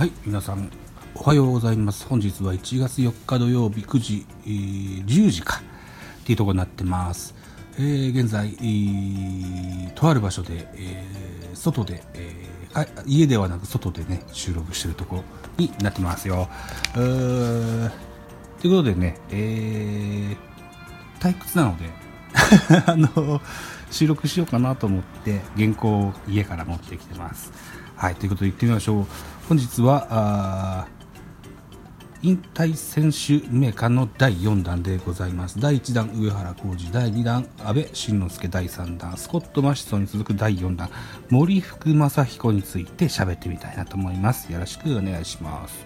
はい皆さんおはようございます。本日は1月4日土曜日9時、えー、10時かっていうとこになってます。えー、現在、えー、とある場所で、えー、外で、えー、家ではなく外でね収録してるとこになってますよ。ということでね、えー、退屈なので あの収録しようかなと思って原稿を家から持ってきてます。はいということで行ってみましょう。本日は引退選手名鑑の第4弾でございます。第1弾上原浩二第2弾安倍晋之助第3弾スコット・マシソンに続く第4弾森福正彦について喋ってみたいなと思います。よろしくお願いします。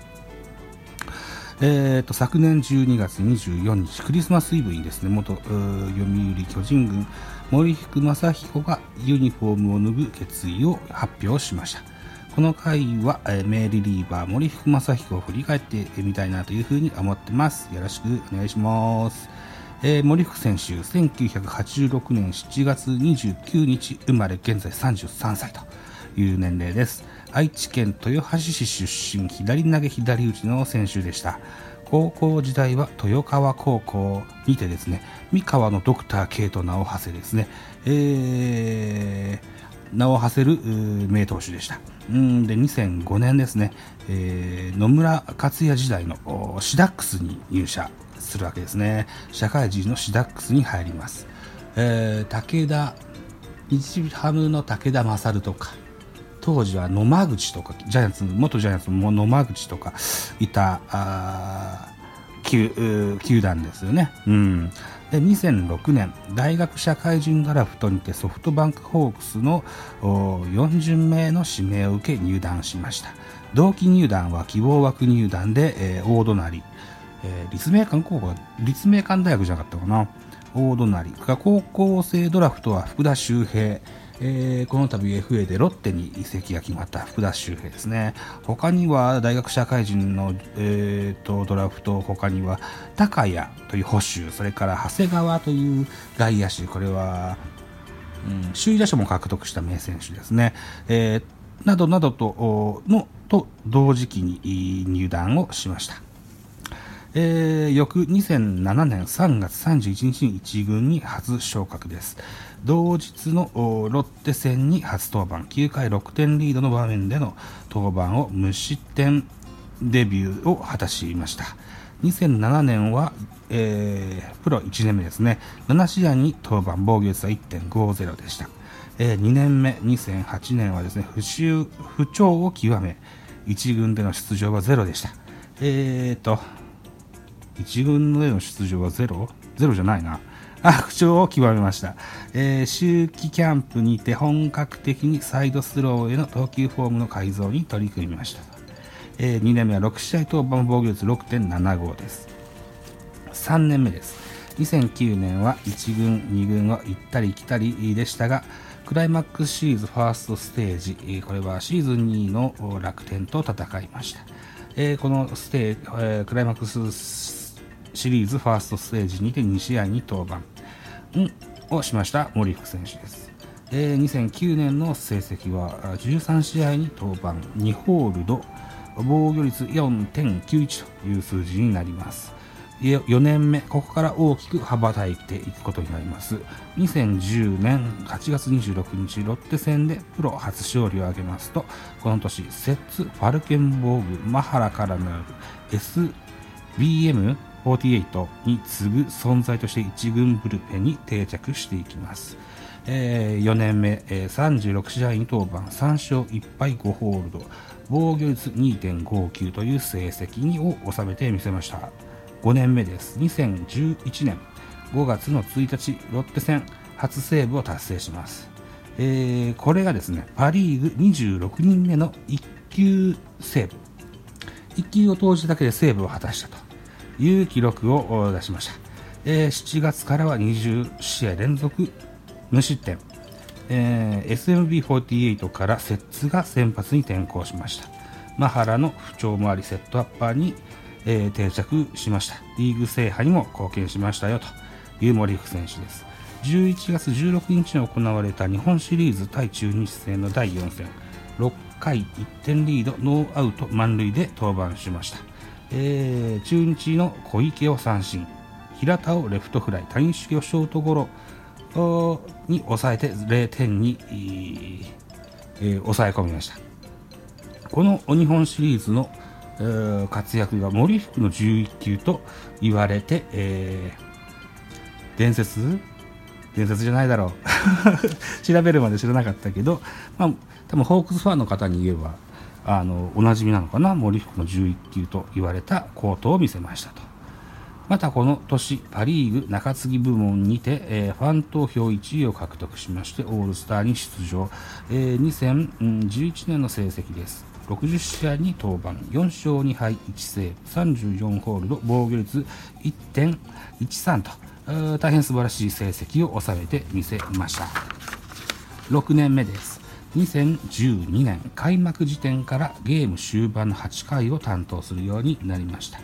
えーと、昨年12月24日クリスマスイブにですね元読売巨人軍森福正彦がユニフォームを脱ぐ決意を発表しました。この回は、えー、名リリーバー森福正彦を振り返ってみたいなというふうに思ってます。よろしくお願いします。えー、森福選手、1986年7月29日生まれ、現在33歳という年齢です。愛知県豊橋市出身、左投げ左打ちの選手でした。高校時代は豊川高校にてですね、三河のドクター K と名を馳せですね、え名を馳せる名投手でした。うんで2005年ですね、えー、野村克也時代のシダックスに入社するわけですね。社会人のシダックスに入ります。えー、武田、日ハムの武田勝とか、当時は野間口とか、ジャイアンツ、元ジャイアンツの野間口とかいた、球球団ですよね。うん。2006年大学社会人ドラフトにてソフトバンクホークスの4巡目の指名を受け入団しました。同期入団は希望枠入団で、えー、大隣、えー、立命館高校立命館大学じゃなかったかな。大隣。が高校生ドラフトは福田周平。えー、この度 FA でロッテに移籍が決まった福田周平ですね。他には大学社会人の、えーと、ドラフト他には高谷という捕手それから長谷川という外野手。これは、うん、首位打者も獲得した名選手ですね、えー、などなどとのと同時期に入団をしました。えー、翌2007年3月31日に1軍に初昇格です。同日のロッテ戦に初登板、9回6点リードの場面での登板を無失点デビューを果たしました。2007年は、えー、プロ1年目ですね、7試合に登板、防御率は1.50でした。えー、2年目、2008年はですね、不不調を極め、1軍での出場はゼロでした。えーと、1軍での出場はゼロ？ゼロじゃないな。悪調を極めました、えー、秋季キャンプにて本格的にサイドスローへの投球フォームの改造に取り組みました、えー、2年目は6試合登板防御率6.75です。3年目です。2009年は1軍2軍を行ったり来たりでしたがクライマックスシリーズファーストステージこれはシーズン2位の楽天と戦いました、えー、このステー、えー、クライマックスシリーズファーストステージにて2試合に登板、をしました森福選手です。えー、2009年の成績は13試合に登板。2ホールド防御率4.91という数字になります。4年目ここから大きく羽ばたいていくことになります。2010年8月26日ロッテ戦でプロ初勝利を挙げますとこの年セッツ・ファルケンボーグマハラからなる SBM 48に次ぐ存在として1軍ブルペンに定着していきます。えー、4年目、えー、36試合に登板。3勝1敗5ホールド。防御率2.59という成績にを収めてみせました。5年目です。2011年。5月の1日ロッテ戦。初セーブを達成します、えー、これがですねパ・リーグ26人目の1球セーブ。1球を投じただけでセーブを果たしたと。いう記録を出しました、えー、7月からは20試合連続無失点、えー、SMB48 から摂津が先発に転向しました。マハラの不調もありセットアッパーに、えー、定着しました。リーグ制覇にも貢献しましたよと。いう森福選手です。11月16日に行われた日本シリーズ対中日戦の第4戦。6回1点リードノーアウト満塁で登板しました、えー、中日の小池を三振。平田をレフトフライ。谷繁をショートゴロ。に抑えて0点に、えー、抑え込みました。この日本シリーズの、えー、活躍が森福の11球と言われて、えー、伝説？伝説じゃないだろう。調べるまで知らなかったけど、まあ、多分ホークスファンの方に言えばあのおなじみなのかな森福の11球と言われた好投を見せましたと。またこの年パ・リーグ中継ぎ部門にて、えー、ファン投票1位を獲得しましてオールスターに出場、えー、2011年の成績です。60試合に登板。4勝2敗1セーブ。34ホールド防御率。1.13と。大変素晴らしい成績を収めてみせました。6年目です。2012年開幕時点からゲーム終盤の8回を担当するようになりました。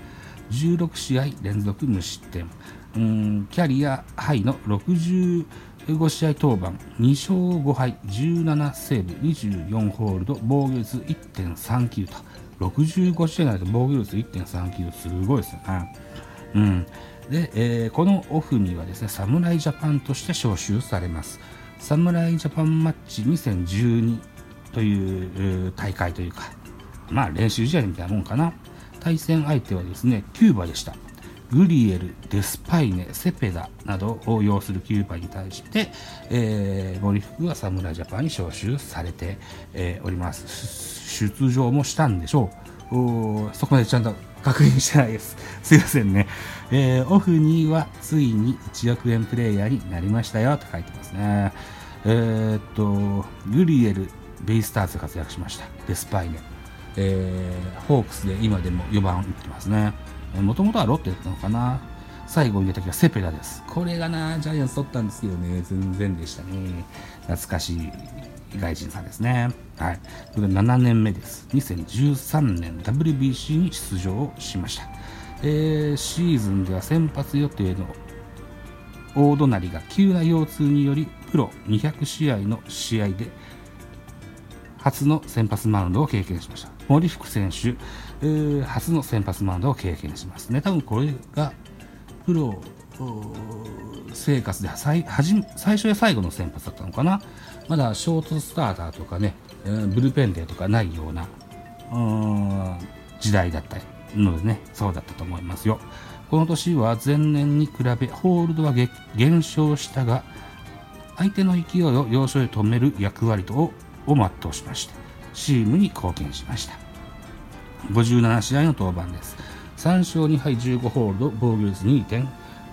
16試合連続無失点うんキャリアハイの65試合登板2勝5敗17セーブ24ホールド防御率1.39と。65試合になると防御率1.39すごいですよね。うん。で、えー、このオフにはですね、侍ジャパンとして招集されます。侍ジャパンマッチ2012という大会というか、まあ練習試合みたいなもんかな。対戦相手はですね、キューバでした。グリエル、デスパイネ、セペダなどを擁するキューバに対して、えー、森福は侍ジャパンに招集されて、えー、おります。出場もしたんでしょう。そこまでちゃんと確認してないです。すいませんね。えー、オフにはついに1億円プレイヤーになりましたよと書いてますね。えー、っと、グリエル、ベイスターズで活躍しました。デスパイネ。えー、ホークスで今でも4番打ってますね。もともとはロッテだったのかな。最後に出た時はセペラです。これがな、ジャイアンツ取ったんですけどね、全然でしたね。懐かしい外人さんですね。はい。これ7年目です。2013年 WBC に出場しました。えー、シーズンでは先発予定の大隣が急な腰痛によりプロ200試合の試合で初の先発マウンドを経験しました森福選手、えー、初の先発マウンドを経験しますね多分これがプロ生活で最最初や最後の先発だったのかな？まだショートスターターとかね、ブルペンデーとかないような時代だったのでね、そうだったと思いますよ。この年は前年に比べホールドは減少したが、相手の勢いを要所で止める役割とを全うしまして、チームに貢献しました。57試合の登板です。3勝2敗15ホールド、防御率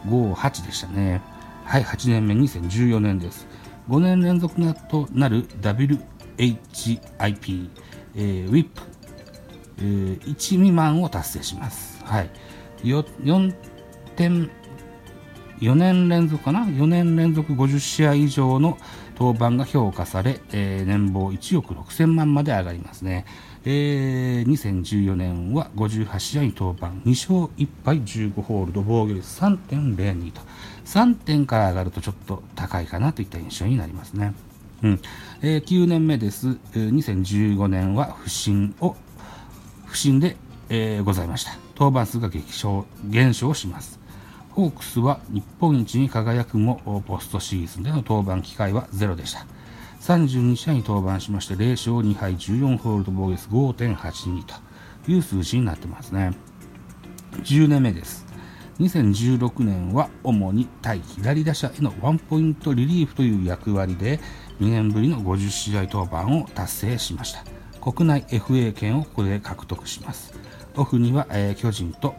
58でしたね。はい、8年目、2014年です。5年連続となる WHIP、えー、WIP えー、1未満を達成します。はい。4点、4年連続かな ?4 年連続50試合以上の登板が評価され、えー、年俸1億6000万まで上がりますね。えー、2014年は58試合に登板、2勝1敗15ホールド、防御率3.02と、3点から上がるとちょっと高いかなといった印象になりますね。うんえー、9年目です、えー、2015年は不振を不振で、えー、ございました。登板数が激少減少します。ホークスは日本一に輝くもポストシーズンでの登板機会はゼロでした。32試合に登板しまして0勝2敗14ホールド防御率5.82という数字になってますね。10年目です。2016年は主に対左打者へのワンポイントリリーフという役割で2年ぶりの50試合登板を達成しました。国内 FA 権をここで獲得します。オフには、えー、巨人と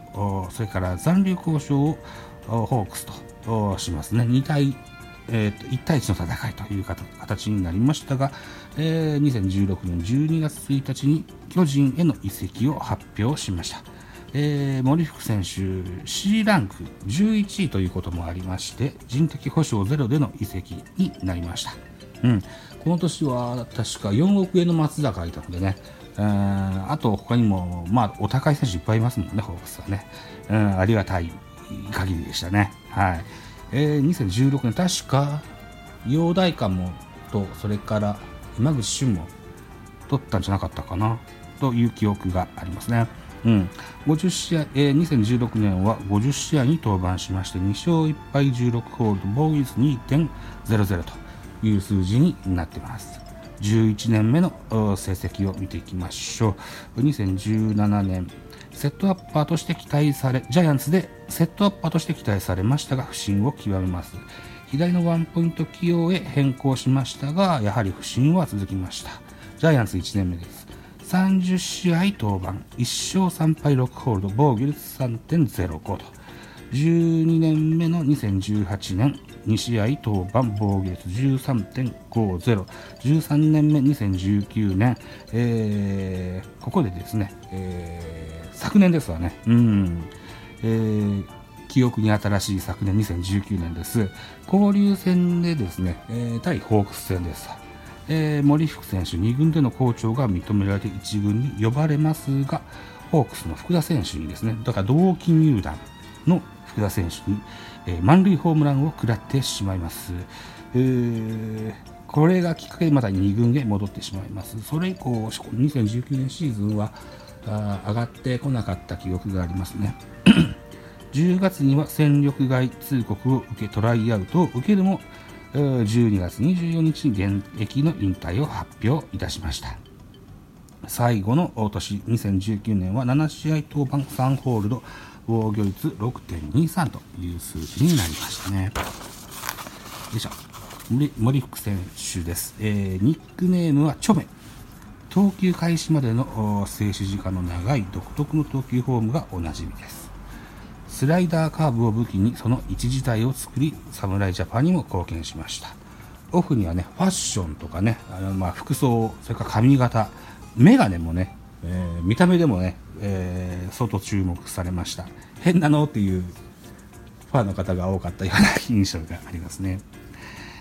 それから残留交渉をホークスとしますね。2対、えー、1対1の戦いという形になりましたが、えー、2016年12月1日に巨人への移籍を発表しました。えー、森福選手 C ランク11位ということもありまして人的保障ゼロでの移籍になりました。うん、この年は確か4億円の松坂がいたのでね、えー、あと他にも、まあ、お高い選手いっぱいいますもんね、ホークスはね。うん、ありがたい限りでしたね。はい。えー、2016年、確か、陽大館もと、それから今口俊も、取ったんじゃなかったかなという記憶がありますね。うん、50試合、えー、2016年は50試合に登板しまして2勝1敗16ホールド防御率2.00という数字になっています。11年目の成績を見ていきましょう。2017年セットアッパーとして期待されジャイアンツでセットアッパーとして期待されましたが不振を極めます。左のワンポイント起用へ変更しましたがやはり不振は続きました。ジャイアンツ1年目です。30試合登板。1勝3敗6ホールド防御率3.05と。12年目の2018年。2試合登板。防御率13.50 13年目2019年、えー、ここでですね、えー、昨年ですわねうん、えー記憶に新しい昨年2019年です。交流戦でですね、えー、対ホークス戦です。えー、森福選手2軍での好調が認められて1軍に呼ばれますがホークスの福田選手にですねだから同期入団の福田選手に、えー、満塁ホームランを食らってしまいます、えー、これがきっかけでまた2軍へ戻ってしまいますそれ以降2019年シーズンはあ上がってこなかった記憶がありますね。10月には戦力外通告を受けトライアウトを受けるも12月24日に現役の引退を発表いたしました。最後の年2019年は7試合登板3ホールド防御率6.23という数字になりましたね。よいしょ。森福選手です、えー、ニックネームはチョメ。投球開始までの静止時間の長い独特の投球フォームがおなじみです。スライダーカーブを武器にその一時代を作り侍ジャパンにも貢献しました。オフにはねファッションとかねあのま服装それから髪型眼鏡もね、えー、見た目でもね、えー、相当注目されました。変なのっていうファンの方が多かったような印象がありますね、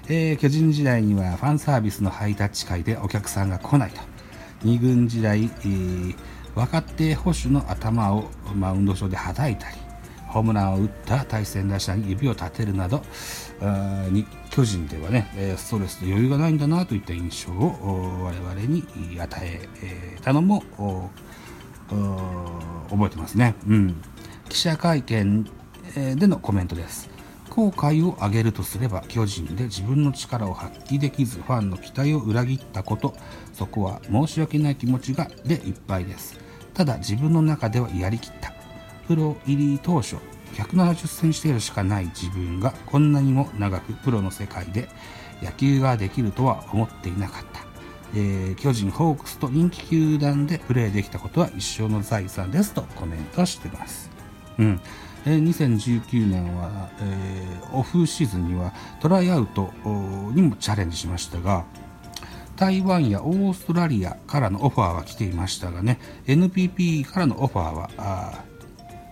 えー、巨人時代にはファンサービスのハイタッチ会でお客さんが来ないと。2軍時代、えー、若手捕手の頭をマウンド上ではたいたりホームランを打った対戦打者に指を立てるなどに巨人ではねストレスと余裕がないんだなといった印象を我々に与えたのも覚えてますね、うん、記者会見でのコメントです。後悔を挙げるとすれば巨人で自分の力を発揮できずファンの期待を裏切ったことそこは申し訳ない気持ちがでいっぱいです。ただ自分の中ではやりきった。プロ入り当初170センチ程度しかない自分がこんなにも長くプロの世界で野球ができるとは思っていなかった、えー、巨人ホークスと人気球団でプレーできたことは一生の財産ですとコメントしてます、うん。え、2019年は、えー、オフシーズンにはトライアウトにもチャレンジしましたが台湾やオーストラリアからのオファーは来ていましたがね NPP からのオファーは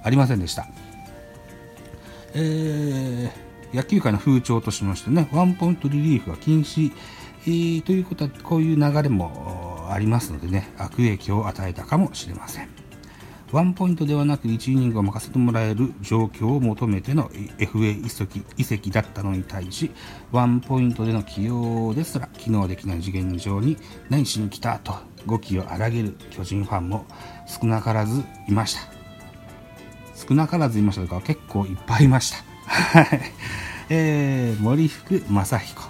ありませんでした。えー、野球界の風潮としましてね、ワンポイントリリーフは禁止、えー、ということは、こういう流れもありますのでね、悪影響を与えたかもしれません。ワンポイントではなく1イニングを任せてもらえる状況を求めての FA 移籍移籍だったのに対し、ワンポイントでの起用ですら機能できない次元上に何しに来たと語気を荒げる巨人ファンも少なからずいました。少なからずいましたが結構いっぱいいました。はい。えー、森福正彦、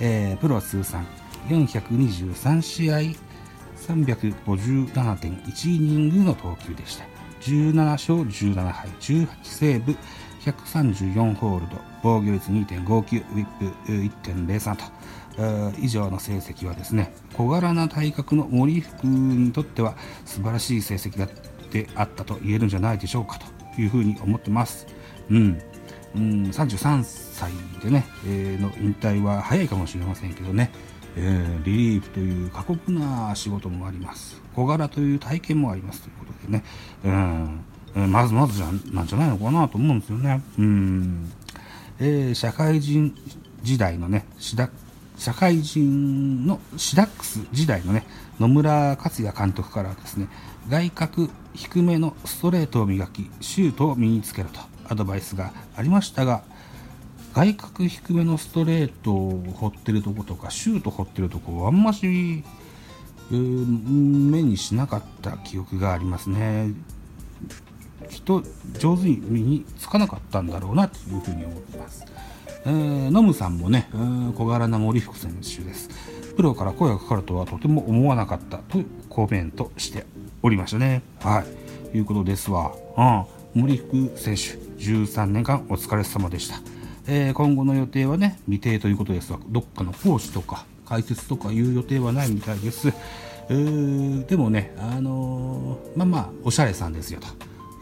えー、プロ通算423試合357.1イニングの投球でした。17勝17敗、18セーブ、134ホールド、防御率2.59、ウィップ1.03と、以上の成績はですね、小柄な体格の森福にとっては素晴らしい成績だってあったと言えるんじゃないでしょうかというふうに思ってます。うん。うん、33歳でね、えー、の引退は早いかもしれませんけどね、えー、リリーフという過酷な仕事もあります。小柄という体験もありますということでね、うん、まずまずじゃなんじゃないのかなと思うんですよね。うん。えー、社会人時代のね、社会人のシダックス時代のね、野村克也監督からですね、外角低めのストレートを磨き、シュートを身につけるとアドバイスがありましたが、外角低めのストレートを掘ってるとことか、シュート掘ってるとこ、あんまし、目にしなかった記憶がありますね。きっと上手に身につかなかったんだろうなというふうに思ってます。えー、ノムさんもね、小柄な森福選手です。プロから声がかかるとはとても思わなかったとコメントしておりましたね。はい。いうことですわ。うん。森福選手、13年間お疲れ様でした。えー、今後の予定はね、未定ということですが、どっかの講師とか解説とかいう予定はないみたいです。えー、でもね、あのー、まあまあ、おしゃれさんですよと。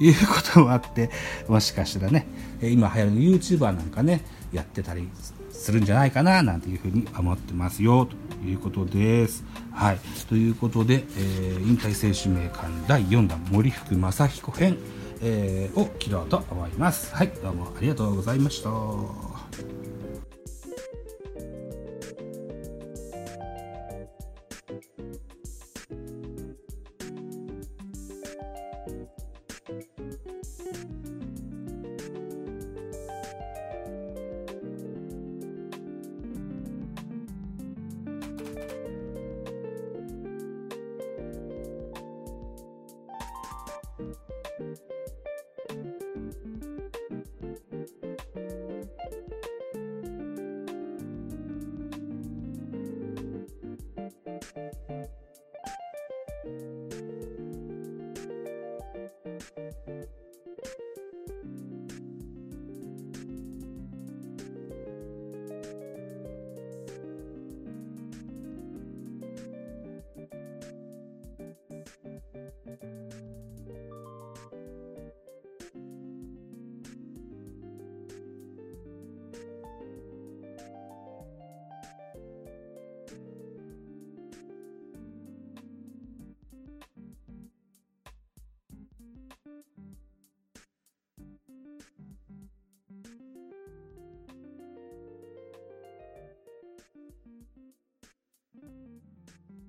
いうこともあって、もしかしたらね、今流行る YouTuber なんかね、やってたりするんじゃないかな、なんていうふうに思ってますよ、ということです。はい。ということで、えー、引退選手名鑑第4弾森福正彦編、えー、を切ろうと思います。はい。どうもありがとうございました。